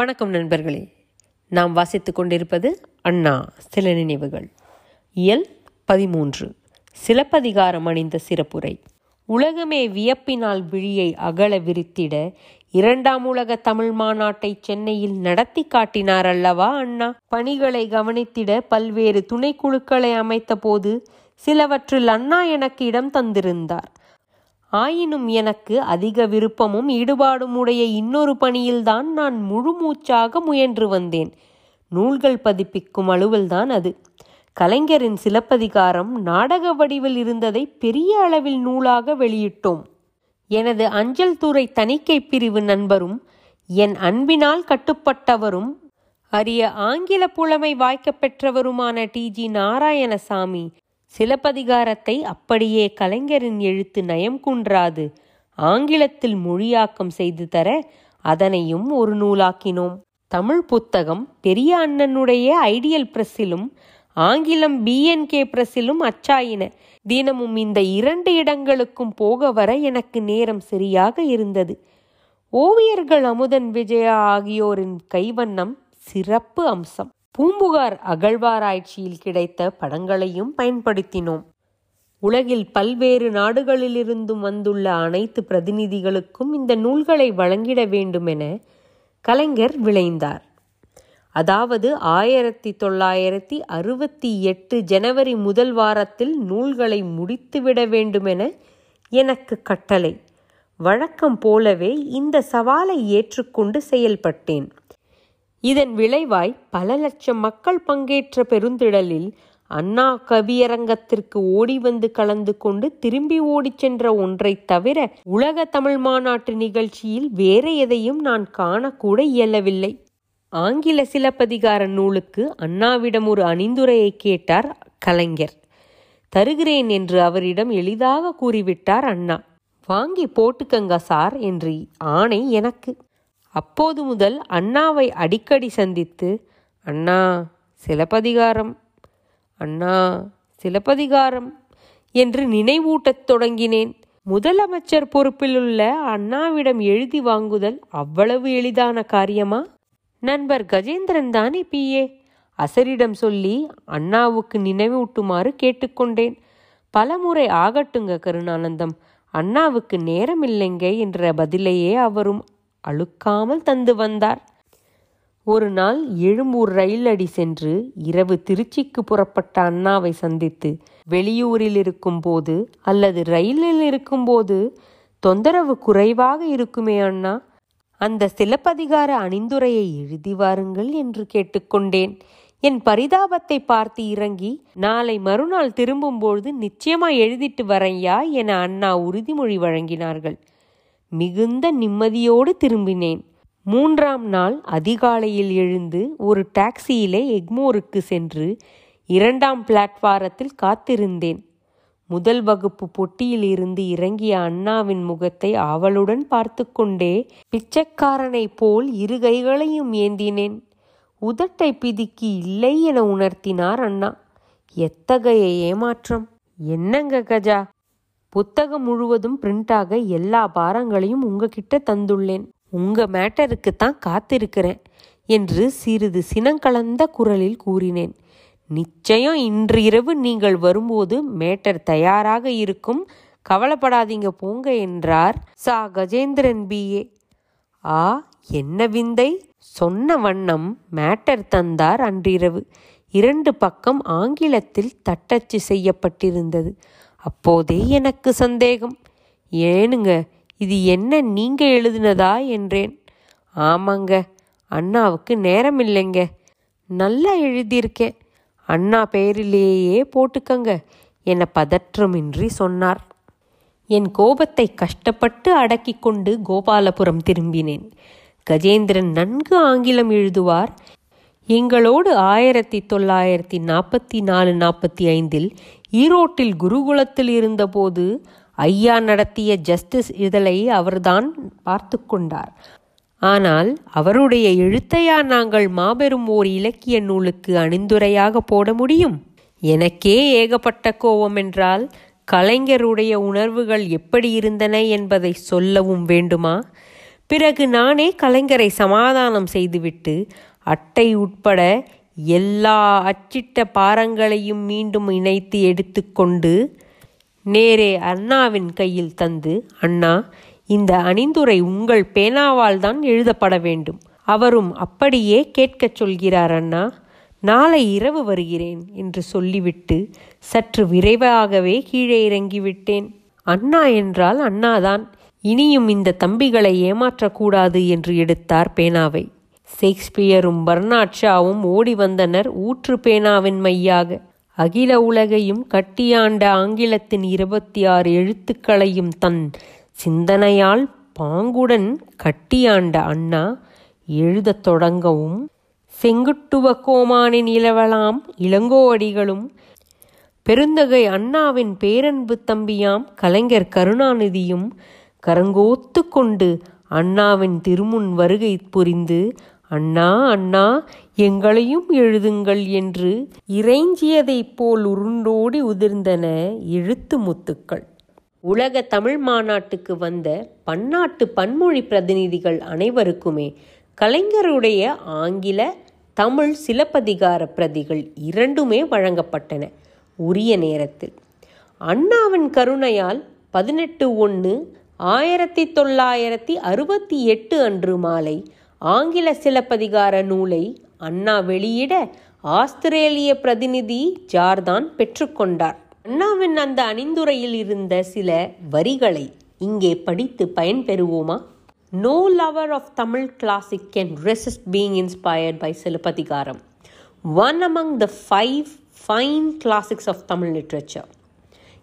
வணக்கம் நண்பர்களே. நாம் வாசித்து கொண்டிருப்பது அண்ணா சில நினைவுகள். இயல் பதிமூன்று. சிலப்பதிகாரம் அணிந்த சிறப்புரை. உலகமே வியப்பினால் விழியை அகல விரித்திட இரண்டாம் உலக தமிழ் மாநாட்டை சென்னையில் நடத்தி காட்டினார் அல்லவா அண்ணா? பணிகளை கவனித்திட பல்வேறு துணைக்குழுக்களை அமைத்த போது சிலவற்றில் அண்ணா எனக்கு இடம் தந்திருந்தார். ஆயினும் எனக்கு அதிக விருப்பமும் ஈடுபாடும் உடைய இன்னொரு பணியில்தான் நான் முழு மூச்சாக முயன்று வந்தேன். நூல்கள் பதிப்பிக்கும் அலுவல்தான் அது. கலைஞரின் சிலப்பதிகாரம் நாடக வடிவில் இருந்ததை பெரிய அளவில் நூலாக வெளியிட்டோம். எனது அஞ்சல் துறை தணிக்கை பிரிவு நண்பரும் என் அன்பினால் கட்டுப்பட்டவரும் அரிய ஆங்கில புலமை வாய்க்க பெற்றவருமான டி. ஜி. நாராயணசாமி சிலப்பதிகாரத்தை அப்படியே கலைஞரின் எழுத்து நயம் குன்றாது. ஆங்கிலத்தில் மொழியாக்கம் செய்து தர அதனையும் ஒரு நூலாக்கினோம். தமிழ் புத்தகம் பெரிய அண்ணனுடைய ஐடியல் பிரஸ்ஸிலும் ஆங்கிலம் பிஎன்கே பிரஸ்ஸிலும் அச்சாயின. தினமும் இந்த இரண்டு இடங்களுக்கும் போக வர எனக்கு நேரம் சரியாக இருந்தது. ஓவியர்கள் அமுதன் விஜயா ஆகியோரின் கைவண்ணம் சிறப்பு அம்சம். பூம்புகார் அகழ்வாராய்ச்சியில் கிடைத்த படங்களையும் பயன்படுத்தினோம். உலகில் பல்வேறு நாடுகளிலிருந்தும் வந்துள்ள அனைத்து பிரதிநிதிகளுக்கும் இந்த நூல்களை வழங்கிட வேண்டுமென கலைஞர் விளைந்தார் அதாவது ஆயிரத்தி தொள்ளாயிரத்தி அறுபத்தி எட்டு ஜனவரி முதல் வாரத்தில் நூல்களை முடித்துவிட வேண்டுமென எனக்கு கட்டளை. வழக்கம் போலவே இந்த சவாலை ஏற்றுக்கொண்டு செயல்பட்டேன். இதன் விளைவாய் பல லட்சம் மக்கள் பங்கேற்ற பெருந்திடலில் அண்ணா கவியரங்கத்திற்கு ஓடி வந்து கலந்து கொண்டு திரும்பி ஓடிச் சென்ற ஒன்றை தவிர உலக தமிழ் மாநாட்டு நிகழ்ச்சியில் வேற எதையும் நான் காணக்கூட இயலவில்லை. ஆங்கில சிலப்பதிகார நூலுக்கு அண்ணாவிடம் ஒரு அணிந்துரையை கேட்டார் கலைஞர். தருகிறேன் என்று அவரிடம் எளிதாக கூறிவிட்டார் அண்ணா. வாங்கி போட்டுக்கங்க சார் என்று ஆணை எனக்கு. அப்போது முதல் அண்ணாவை அடிக்கடி சந்தித்து அண்ணா சிலப்பதிகாரம் அண்ணா சிலப்பதிகாரம் என்று நினைவூட்டத் தொடங்கினேன். முதலமைச்சர் பொறுப்பிலுள்ள அண்ணாவிடம் எழுதி வாங்குதல் அவ்வளவு எளிதான காரியமா? நண்பர் கஜேந்திரன் தானே பிஏ அசரிடம் சொல்லி அண்ணாவுக்கு நினைவூட்டுமாறு கேட்டுக்கொண்டேன். பலமுறை ஆகட்டுங்க கருணானந்தம். அண்ணாவுக்கு நேரம் இல்லைங்க என்ற பதிலையே அவரும் அழுக்காமல் தந்து வந்தார். ஒரு நாள் எழும்பூர் ரயில் அடி சென்று இரவு திருச்சிக்கு புறப்பட்ட அண்ணாவை சந்தித்து வெளியூரில் இருக்கும்போது அல்லது ரயிலில் இருக்கும்போது தொந்தரவு குறைவாக இருக்குமே அண்ணா? அந்த சிலப்பதிகார அணிந்துரையை எழுதி வாருங்கள் என்று கேட்டுக்கொண்டேன். என் பரிதாபத்தை பார்த்து இறங்கி நாளை மறுநாள் திரும்பும்போது நிச்சயமா எழுதிட்டு வரையா என அண்ணா உறுதிமொழி வழங்கினார்கள். மிகுந்த நிம்மதியோடு திரும்பினேன். மூன்றாம் நாள் அதிகாலையில் எழுந்து ஒரு டாக்ஸியிலே எக்மோருக்கு சென்று இரண்டாம் பிளாட்வாரத்தில் காத்திருந்தேன். முதல் வகுப்பு பொட்டியில் இருந்து இறங்கிய அண்ணாவின் முகத்தை ஆவலுடன் பார்த்து கொண்டே பிச்சைக்காரனைப் போல் இரு கைகளையும் ஏந்தினேன். உதட்டை பிதுக்கி இல்லை என உணர்த்தினார் அண்ணா. எத்தகைய ஏமாற்றம். என்னங்க கஜா? புத்தகம் முழுவதும் பிரிண்டாக எல்லா பாரங்களையும் உங்ககிட்ட தந்துள்ளேன். உங்க மேட்டருக்கு தான் காத்திருக்கிறேன் என்று சிறிது சினங்கலந்த குரலில் கூறினேன். நிச்சயம் இன்று இரவு நீங்கள் வரும்போது மேட்டர் தயாராக இருக்கும். கவலைப்படாதீங்க போங்க என்றார் சா. கஜேந்திரன் பிஏ ஆ என்ன விந்தை? சொன்ன வண்ணம் மேட்டர் தந்தார் அன்றிரவு. இரண்டு பக்கம் ஆங்கிலத்தில் தட்டச்சு செய்யப்பட்டிருந்தது. அப்போதே எனக்கு சந்தேகம். ஏனுங்க இது என்ன நீங்க எழுதினதா என்றேன். ஆமாங்க அண்ணாவுக்கு நேரம் இல்லைங்க நல்லா எழுதியிருக்கேன் அண்ணா பெயரிலேயே போட்டுக்கங்க என பதற்றமின்றி சொன்னார். என் கோபத்தை கஷ்டப்பட்டு அடக்கிக் கொண்டு கோபாலபுரம் திரும்பினேன். கஜேந்திரன் நன்கு ஆங்கிலம் எழுதுவார். எங்களோடு ஆயிரத்தி தொள்ளாயிரத்தி நாற்பத்தி நாலு நாற்பத்தி ஐந்தில் ஈரோட்டில் குருகுலத்தில் இருந்தபோது ஐயா நடத்திய ஜஸ்டிஸ் இதழை அவர்தான் பார்த்து கொண்டார். ஆனால் அவருடைய எழுத்தையா நாங்கள் மாபெரும் ஓர் இலக்கிய நூலுக்கு அணிந்துரையாக போட முடியும்? எனக்கே ஏகப்பட்ட கோபம் என்றால் கலைஞருடைய உணர்வுகள் எப்படி இருந்தன என்பதை சொல்லவும் வேண்டுமா? பிறகு நானே கலைஞரை சமாதானம் செய்துவிட்டு அட்டை உட்பட எல்லா அச்சிட்ட பாரங்களையும் மீண்டும் இணைத்து எடுத்துக்கொண்டு நேரே அண்ணாவின் கையில் தந்து அண்ணா இந்த அணிந்துரை உங்கள் பேனாவால் தான் எழுதப்பட வேண்டும். அவரும் அப்படியே கேட்கச் சொல்கிறார் அண்ணா நாளை இரவு வருகிறேன் என்று சொல்லிவிட்டு சற்று விரைவாகவே கீழே இறங்கிவிட்டேன். அண்ணா என்றால் அண்ணாதான். இனியும் இந்த தம்பிகளை ஏமாற்றக்கூடாது என்று எடுத்தார் பேனாவை. ஷேக்ஸ்பியரும் பர்னாட்ஷாவும் ஓடி வந்தனர் ஊற்று பேனாவின் மையாக. அகில உலகையும் கட்டியாண்ட ஆங்கிலத்தின் இருபத்தி ஆறு எழுத்துக்களையும் தன் சிந்தனையால் பாங்குடன் கட்டியாண்ட அண்ணா எழுதத் தொடங்கவும் செங்குட்டுவ கோமானின் இளவலாம் இளங்கோவடிகளும் பெருந்தகை அண்ணாவின் பேரன்பு தம்பியாம் கலைஞர் கருணாநிதியும் கரங்கோத்து கொண்டு அண்ணாவின் திருமுன் வருகை புரிந்து அண்ணா அண்ணா எங்களையும் எழுதுங்கள் என்று இறைஞ்சியதைப் போல் உருண்டோடி உதிர்ந்தன எழுத்து முத்துக்கள். உலக தமிழ் மாநாட்டுக்கு வந்த பன்னாட்டு பன்மொழி பிரதிநிதிகள் அனைவருக்குமே கலைஞருடைய ஆங்கில தமிழ் சிலப்பதிகார பிரதிகள் இரண்டுமே வழங்கப்பட்டன உரிய நேரத்தில். அண்ணாவின் கருணையால் பதினெட்டு ஒன்று ஆயிரத்தி தொள்ளாயிரத்தி அறுபத்தி எட்டு அன்று மாலை ஆங்கில சிலப்பதிகார நூலை அண்ணா வெளியிட ஆஸ்திரேலிய பிரதிநிதி ஜார்தான் பெற்றுக்கொண்டார் அண்ணாவின் அந்த அணிந்துரையில் இருந்த சில வரிகளை இங்கே படித்து பயன்பெறுவோமா no lover of Tamil classic can resist being inspired by Silappatikaram one among the five fine classics of Tamil literature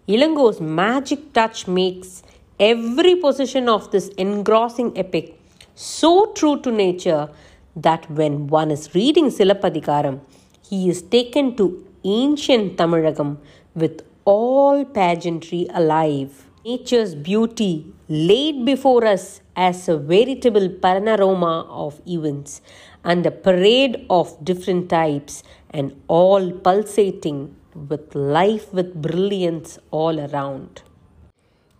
Ilango's magic touch makes every position of this engrossing epic so true to nature that when one is reading Silapadikaram, he is taken to ancient Tamilagam with all pageantry alive. Nature's beauty laid before us as a veritable panorama of events and a parade of different types, and all pulsating with life with brilliance all around.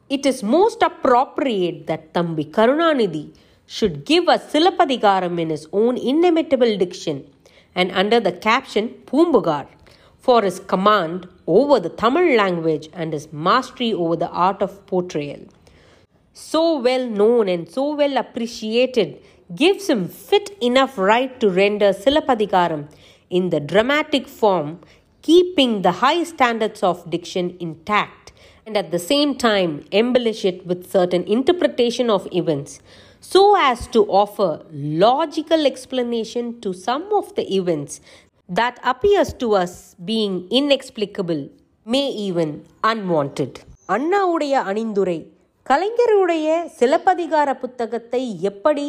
It is most appropriate that Thambi Karunanidhi should give us Silapadikaram in his own inimitable diction and under the caption Pumbugar for his command over the Tamil language and his mastery over the art of portrayal. So well known and so well appreciated gives him fit enough right to render Silapadikaram in the dramatic form, keeping the high standards of diction intact and at the same time embellish it with certain interpretation of events so as to offer logical explanation to some of the events that appears to us being inexplicable may even unwanted. அண்ணாவுடைய அணிந்துரை கலைஞருடைய சிலப்பதிகார புத்தகத்தை எப்படி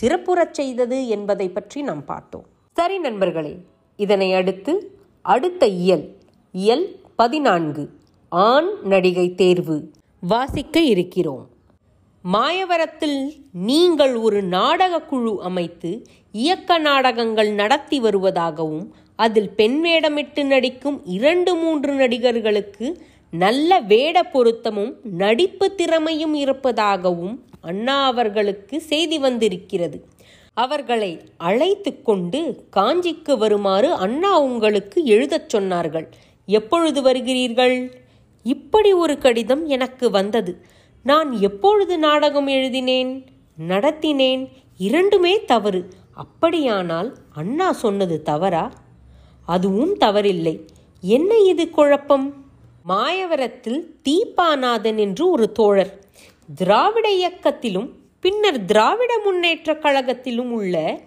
சிறப்புறச் செய்தது என்பதை பற்றி நாம் பார்த்தோம். சரி நண்பர்களே இதனை அடுத்து அடுத்த இயல் இயல் பதினான்கு ஆண் நடிகை தேர்வு வாசிக்க இருக்கிறோம். மாயவரத்தில் நீங்கள் ஒரு நாடக குழு அமைத்து இயக்க நாடகங்கள் நடத்தி வருவதாகவும் அதில் பெண் வேடமிட்டு நடிக்கும் இரண்டு மூன்று நடிகர்களுக்கு நல்ல வேட பொருத்தமும் நடிப்பு திறமையும் இருப்பதாகவும் அண்ணா அவர்களுக்கு செய்தி வந்திருக்கிறது. அவர்களை அழைத்து கொண்டு காஞ்சிக்கு வருமாறு அண்ணா உங்களுக்கு எழுதச் சொன்னார்கள். எப்பொழுது வருகிறீர்கள்? இப்படி ஒரு கடிதம் எனக்கு வந்தது. நான் எப்பொழுது நாடகம் எழுதினேன்? நடத்தினேன். இரண்டுமே தவறு. அப்படியானால் அண்ணா சொன்னது தவறா? அதுவும் தவறில்லை. என்ன இது குழப்பம்? மாயவரத்தில் தீபாநாதன் என்று ஒரு தோழர். திராவிட இயக்கத்திலும் பின்னர் திராவிட முன்னேற்ற கழகத்திலும் உள்ள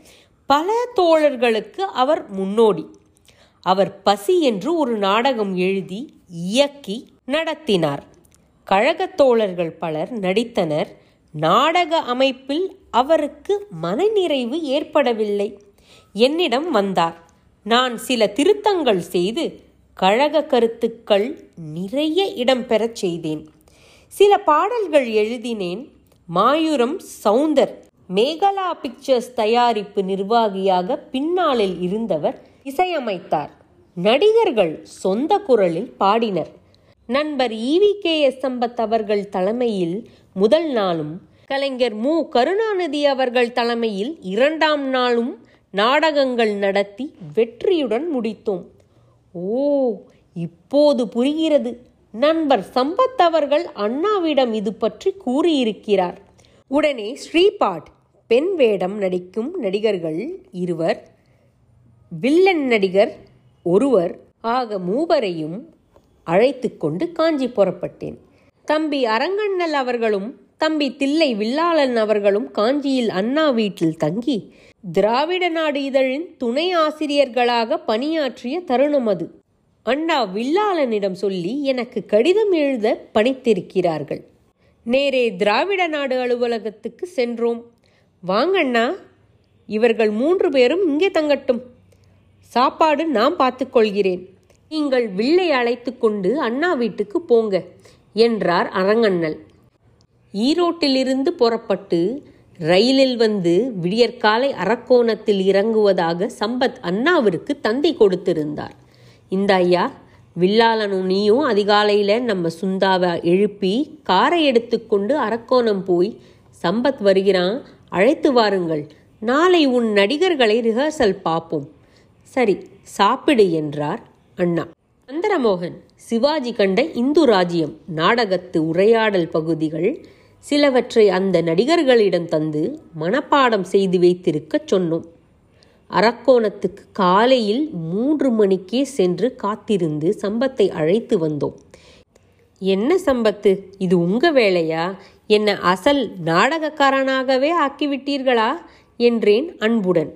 பல தோழர்களுக்கு அவர் முன்னோடி. அவர் பசி என்று ஒரு நாடகம் எழுதி இயக்கி நடத்தினார். கழகத்தோழர்கள் பலர் நடித்தனர். நாடக அமைப்பில் அவருக்கு மனநிறைவு ஏற்படவில்லை. என்னிடம் வந்தார். நான் சில திருத்தங்கள் செய்து கழக கருத்துக்கள் நிறைய இடம்பெறச் செய்தேன். சில பாடல்கள் எழுதினேன். மாயூரம் சவுந்தர் மேகலா பிக்சர்ஸ் தயாரிப்பு நிர்வாகியாக பின்னாளில் இருந்தவர் இசையமைத்தார். நடிகர்கள் சொந்த குரலில் பாடினர். நண்பர் ஈவி கே எஸ் சம்பத் அவர்கள் தலைமையில் முதல் நாளும் கலைஞர் மு. கருணாநிதி அவர்கள் தலைமையில் இரண்டாம் நாளும் நாடகங்கள் நடத்தி வெற்றியுடன் முடித்தோம். ஓ இப்போது புரிகிறது. நண்பர் சம்பத் அவர்கள் அண்ணாவிடம் இது பற்றி கூறியிருக்கிறார். உடனே ஸ்ரீபாட் பெண் வேடம் நடிக்கும் நடிகர்கள் இருவர் வில்லன் நடிகர் ஒருவர் ஆக மூவரையும் அழைத்து கொண்டு காஞ்சி புறப்பட்டேன். தம்பி அரங்கண்ணல் அவர்களும் தம்பி தில்லை வில்லாளன் அவர்களும் காஞ்சியில் அண்ணா வீட்டில் தங்கி திராவிட நாடு இதழின் துணை ஆசிரியர்களாக பணியாற்றிய தருணம் அது. அண்ணா வில்லாளனிடம் சொல்லி எனக்கு கடிதம் எழுத பணித்திருக்கிறார்கள். நேரே திராவிட நாடு அலுவலகத்துக்கு சென்றோம். வாங்கண்ணா இவர்கள் மூன்று பேரும் இங்கே தங்கட்டும். சாப்பாடு நான் பார்த்துக்கொள்கிறேன் நீங்கள் வில்லை அழைத்து கொண்டு அண்ணா வீட்டுக்கு போங்க என்றார் அரங்கண்ணல். ஈரோட்டிலிருந்து புறப்பட்டு ரயிலில் வந்து விடியற்காலை அரக்கோணத்தில் இறங்குவதாக சம்பத் அண்ணாவிற்கு தந்தை கொடுத்திருந்தார். இந்த ஐயா வில்லாளனும் நீயும் அதிகாலையில் நம்ம சுந்தாவை எழுப்பி காரை எடுத்துக்கொண்டு அரக்கோணம் போய் சம்பத் வருகிறான் அழைத்து வாருங்கள் நாளை உன் நடிகர்களை ரிஹர்சல் பார்ப்போம். சரி சாப்பிடு என்றார். அண்ணா சந்திரமோகன் சிவாஜி கண்ட இந்து ராஜ்யம் நாடகத்து உரையாடல் பகுதிகள் சிலவற்றை அந்த நடிகர்களிடம் தந்து மனப்பாடம் செய்து வைத்திருக்கச் சொன்னோம். அரக்கோணத்துக்கு காலையில் மூன்று மணிக்கே சென்று காத்திருந்து சம்பத்தை அழைத்து வந்தோம். என்ன சம்பத்து? இது உங்க வேலையா? என்ன அசல் நாடகக்காரனாகவே ஆக்கிவிட்டீர்களா? என்றேன் அன்புடன்.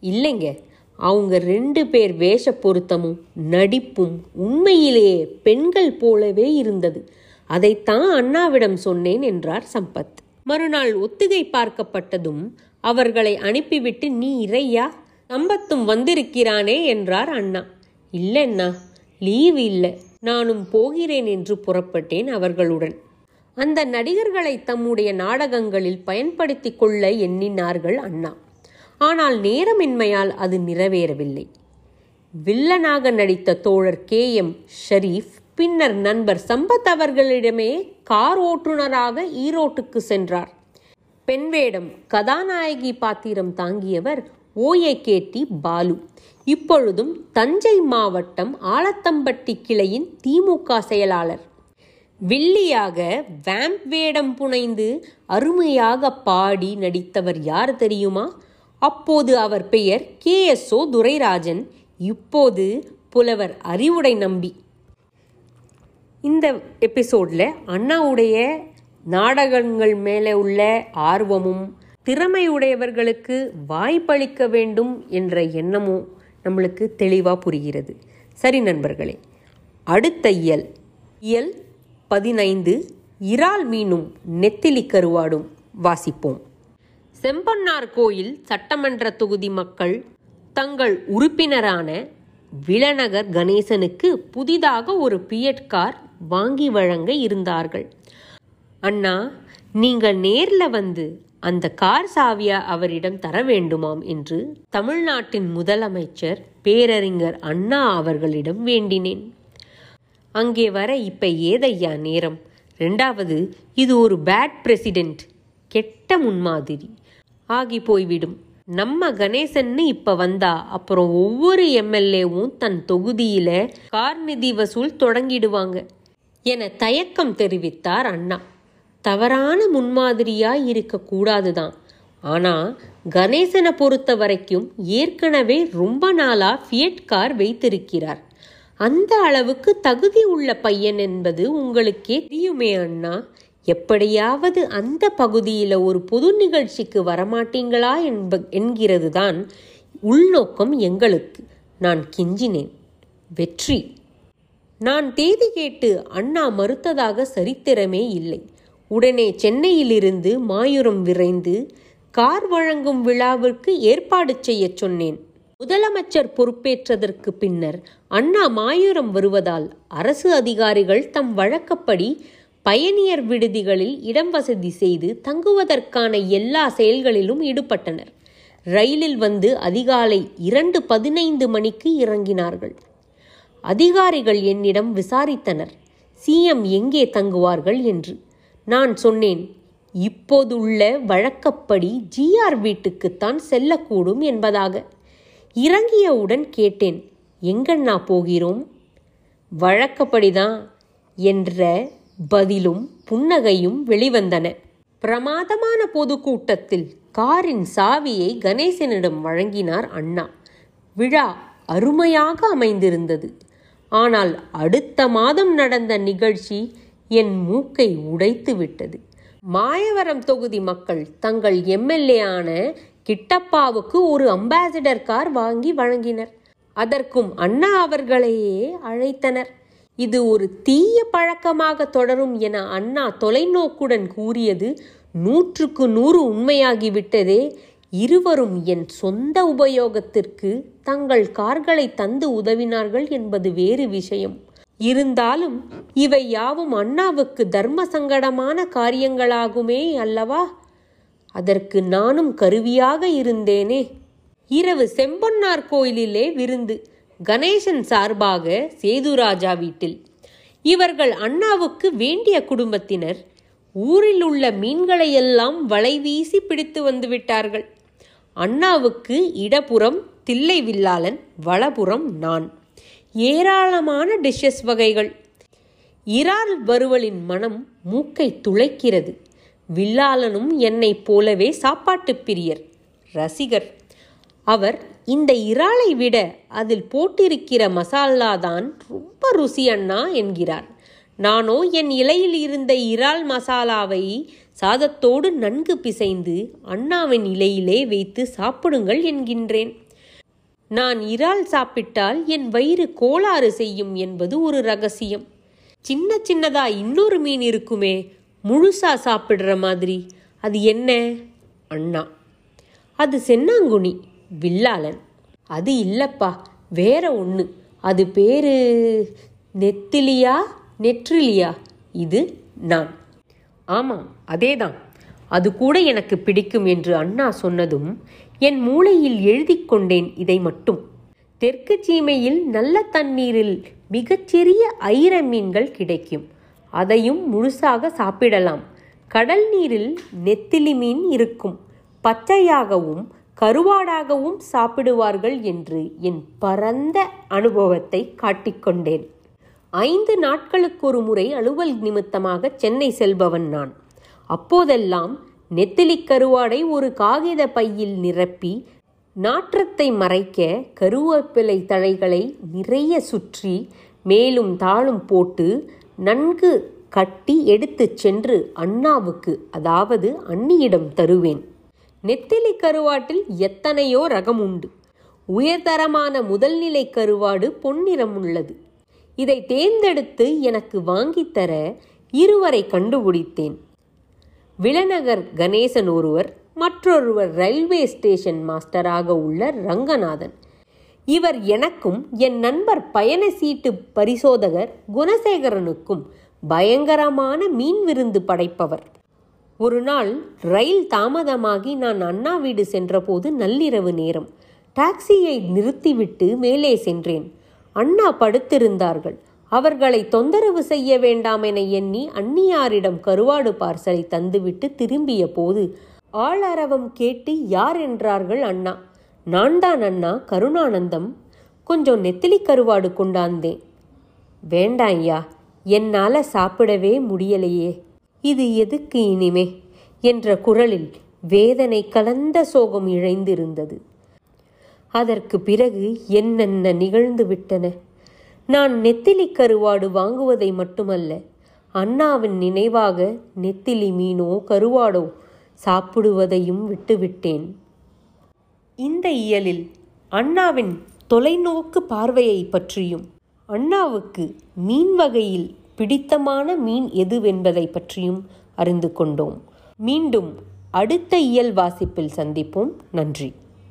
இல்லைங்க அவங்க ரெண்டு பேர் வேஷ பொருத்தமும் நடிப்பும் உண்மையிலேயே பெண்கள் போலவே இருந்தது. அதைத்தான் அண்ணாவிடம் சொன்னேன் என்றார் சம்பத். மறுநாள் ஒத்திகை பார்க்கப்பட்டதும் அவர்களை அனுப்பிவிட்டு நீ இறையா? சம்பத்தும் வந்திருக்கிறானே என்றார் அண்ணா. இல்லைண்ணா லீவ் இல்லை. நானும் போகிறேன் என்று புறப்பட்டேன் அவர்களுடன். அந்த நடிகர்களை தம்முடைய நாடகங்களில் பயன்படுத்திக் கொள்ள எண்ணினார்கள் அண்ணா. ஆனால் நேரமின்மையால் அது நிறைவேறவில்லை. வில்லனாக நடித்த தோழர் கே. எம். ஷரீஃப் பின்னர் நண்பர் சம்பத் அவர்களிடமே கார் ஓட்டுநராக ஈரோட்டுக்கு சென்றார். பெண் வேடம் கதாநாயகி பாத்திரம் தாங்கியவர் ஓஏகேடி பாலு. இப்பொழுதும் தஞ்சை மாவட்டம் ஆலத்தம்பட்டி கிளையின் திமுக செயலாளர். வில்லியாக வேம்ப் வேடம் புனைந்து அருமையாக பாடி நடித்தவர் யார் தெரியுமா? அப்போது அவர் பெயர் கே. எஸ். ஓ. துரைராஜன். இப்போது புலவர் அறிவுடை நம்பி. இந்த எபிசோடில் அண்ணாவுடைய நாடகங்கள் மேலே உள்ள ஆர்வமும் திறமையுடையவர்களுக்கு வாய்ப்பளிக்க வேண்டும் என்ற எண்ணமும் நம்மளுக்கு தெளிவாக புரிகிறது. சரி நண்பர்களே அடுத்த இயல். இயல் பதினைந்து இறால் மீனும் நெத்திலி கருவாடும் வாசிப்போம். செம்பன்னார் கோயில் சட்டமன்ற தொகுதி மக்கள் தங்கள் உறுப்பினரான விளநகர் கணேசனுக்கு புதிதாக ஒரு பியட் கார் வாங்கி வழங்க இருந்தார்கள். அண்ணா நீங்கள் நேரில் வந்து அந்த கார் சாவியா அவரிடம் தர வேண்டுமாம் என்று தமிழ்நாட்டின் முதலமைச்சர் பேரறிஞர் அண்ணா அவர்களிடம் வேண்டினேன். அங்கே வர இப்ப ஏதையா நேரம்? ரெண்டாவது இது ஒரு பேட் பிரசிடென்ட் கெட்ட முன்மாதிரி. ஆகி போய்விடும். நம்ம கணேசன்னு இப்ப வந்தா அப்புறம் ஒவ்வொரு எம்எல்ஏவும் தன் தொகுதியில கார் நிதி வசூல் தொடங்கிடுவாங்க என தயக்கம் தெரிவித்தார் அண்ணா. தவறான முன்மாதிரியா இருக்க கூடாதுதான். ஆனா கணேசனை பொறுத்த வரைக்கும் ஏற்கனவே ரொம்ப நாளா ஃபியட் கார் வைத்திருக்கிறார். அந்த அளவுக்கு தகுதி உள்ள பையன் என்பது உங்களுக்கே தெரியுமே அண்ணா. எப்படியாவது அந்த பகுதியில் ஒரு பொது நிகழ்ச்சிக்கு வரமாட்டீங்களா என்ப என்கிறது தான் உள்நோக்கம் எங்களுக்கு. நான் கெஞ்சினேன். வெற்றி. நான் தேதி கேட்டு அண்ணா மறுத்ததாக சரித்திரமே இல்லை. உடனே சென்னையிலிருந்து மாயூரம் விரைந்து கார் வழங்கும் விழாவிற்கு ஏற்பாடு செய்யச் சொன்னேன். முதலமைச்சர் பொறுப்பேற்றதற்கு பின்னர் அண்ணா மாயூரம் வருவதால் அரசு அதிகாரிகள் தம் வழக்கப்படி பயணியர் விடுதிகளில் இடம் வசதி செய்து தங்குவதற்கான எல்லா செயல்களிலும் ஈடுபட்டனர். ரயிலில் வந்து அதிகாலை இரண்டு பதினைந்து மணிக்கு இறங்கினார்கள். அதிகாரிகள் என்னிடம் விசாரித்தனர். சிஎம் எங்கே தங்குவார்கள் என்று. நான் சொன்னேன் இப்போதுள்ள வழக்கப்படி ஜிஆர் வீட்டுக்குத்தான் செல்லக்கூடும் என்பதாக. இறங்கியவுடன் கேட்டேன் எங்கண்ணா போகிறோம்? வழக்கப்படிதான் என்ற பதிலும் புன்னகையும் வெளிவந்தன. பிரமாதமான பொதுக்கூட்டத்தில் காரின் சாவியை கணேசனிடம் வழங்கினார் அண்ணா. விழா அருமையாக அமைந்திருந்தது. ஆனால் அடுத்த மாதம் நடந்த நிகழ்ச்சி என் மூக்கை உடைத்து விட்டது. மாயவரம் தொகுதி மக்கள் தங்கள் எம்எல்ஏ ஆன கிட்டப்பாவுக்கு ஒரு அம்பாசிடர் கார் வாங்கி வழங்கினர். அதற்கும் அண்ணா அவர்களையே அழைத்தனர். இது ஒரு தீய பழக்கமாக தொடரும் என அண்ணா தொலைநோக்குடன் கூறியது நூற்றுக்கு நூறு உண்மையாகிவிட்டதே. இருவரும் என் சொந்த உபயோகத்திற்கு தங்கள் கார்களை தந்து உதவினார்கள் என்பது வேறு விஷயம். இருந்தாலும் இவை யாவும் அண்ணாவுக்கு தர்ம சங்கடமான காரியங்களாகுமே அல்லவா? அதற்கு நானும் கருவியாக இருந்தேனே. இரவு செம்பொன்னார் கோயிலிலே விருந்து கணேசன் சார்பாக சேதுராஜா வீட்டில். இவர்கள் அண்ணாவுக்கு வேண்டிய குடும்பத்தினர் ஊரில் உள்ள மீன்களையெல்லாம் வலை வீசி பிடித்து வந்து விட்டார்கள். அண்ணாவுக்கு இடப்புறம் தில்லை வில்லாளன் வலப்புறம் நான். ஏராளமான டிஷ்ஷஸ் வகைகள். இறால் வறுவலின் மனம் மூக்கை துளைக்கிறது. வில்லாளனும் என்னைப் போலவே சாப்பாட்டுப் பிரியர் ரசிகர். அவர் இந்த இறாலை விட அதில் போட்டிருக்கிற மசாலா தான் ரொம்ப ருசி அண்ணா என்கிறார். நானோ என் இலையில் இருந்த இறால் மசாலாவை சாதத்தோடு நன்கு பிசைந்து அண்ணாவின் இலையிலே வைத்து சாப்பிடுங்கள் என்கின்றேன். நான் இறால் சாப்பிட்டால் என் வயிறு கோளாறு செய்யும் என்பது ஒரு ரகசியம். சின்ன சின்னதா இன்னொரு மீன் இருக்குமே முழுசா சாப்பிடுற மாதிரி. அது என்ன? அண்ணா. அது சென்னாங்குனி. வில்லாளன். அது இல்லப்பா வேற ஒன்று அது பேரு நெத்திலியா நெற்றிலியா? இது நான் ஆமாம் அதேதான். அது கூட எனக்கு பிடிக்கும் என்று அண்ணா சொன்னதும் என் மூளையில் எழுதி கொண்டேன் இதை மட்டும். தெற்கு சீமையில் நல்ல தண்ணீரில் மிகச்சிறிய ஐர மீன்கள் கிடைக்கும். அதையும் முழுசாக சாப்பிடலாம். கடல் நீரில் நெத்திலி மீன் இருக்கும். பச்சையாகவும் கருவாடாகவும் சாப்பிடுவார்கள் என்று என் பரந்த அனுபவத்தை காட்டிக்கொண்டேன் ஐந்து நாட்களுக்கு ஒரு முறை அலுவல் நிமித்தமாக சென்னை செல்பவன் நான். அப்போதெல்லாம் நெத்திலி கருவாடை ஒரு காகித பையில் நிரப்பி நாற்றத்தை மறைக்க கருவேப்பிலை தழைகளை நிறைய சுற்றி மேலும் தாளும் போட்டு நன்கு கட்டி எடுத்துச் சென்று அண்ணாவுக்கு அதாவது அண்ணியிடம் தருவேன். நெத்திலி கருவாட்டில் எத்தனையோ ரகம் உண்டு உயர்தரமான முதல்நிலை கருவாடு பொன்னிறம் உள்ளது இதை தேர்ந்தெடுத்து எனக்கு வாங்கித்தர இருவரை கண்டுபிடித்தேன். விளநகர் கணேசன் ஒருவர் மற்றொருவர் ரயில்வே ஸ்டேஷன் மாஸ்டராக உள்ள ரங்கநாதன். இவர் எனக்கும் என் நண்பர் பயண சீட்டு பரிசோதகர் குணசேகரனுக்கும் பயங்கரமான மீன் விருந்து படைப்பவர். ஒரு நாள் ரயில் தாமதமாகி நான் அண்ணா வீடு சென்றபோது நள்ளிரவு நேரம். டாக்ஸியை நிறுத்திவிட்டு மேலே சென்றேன். அண்ணா படுத்திருந்தார்கள். அவர்களை தொந்தரவு செய்ய வேண்டாம் என எண்ணி அந்நியாரிடம் கருவாடு பார்சலை தந்துவிட்டு திரும்பிய போது ஆளரவம் கேட்டு யார் என்றார்கள் அண்ணா. நான் தான் அண்ணா கருணானந்தம். கொஞ்சம் நெத்திலி கருவாடு கொண்டாந்தேன். வேண்டாம் ஐயா என்னால் சாப்பிடவே முடியலையே. இது எதுக்கு இனிமே? என்ற குரலில் வேதனை கலந்த சோகம் இழைந்திருந்தது. அதற்கு பிறகு என்னென்ன நிகழ்ந்து விட்டன? நான் நெத்திலி கருவாடு வாங்குவதை மட்டுமல்ல அண்ணாவின் நினைவாக நெத்திலி மீனோ கருவாடோ சாப்பிடுவதையும் விட்டுவிட்டேன். இந்த இயலில் அண்ணாவின் தொலைநோக்கு பார்வையை பற்றியும் அண்ணாவுக்கு மீன் வகையில் பிடித்தமான மீன் எதுவென்பதை பற்றியும் அறிந்து கொண்டோம். மீண்டும் அடுத்த இயல் வாசிப்பில் சந்திப்போம். நன்றி.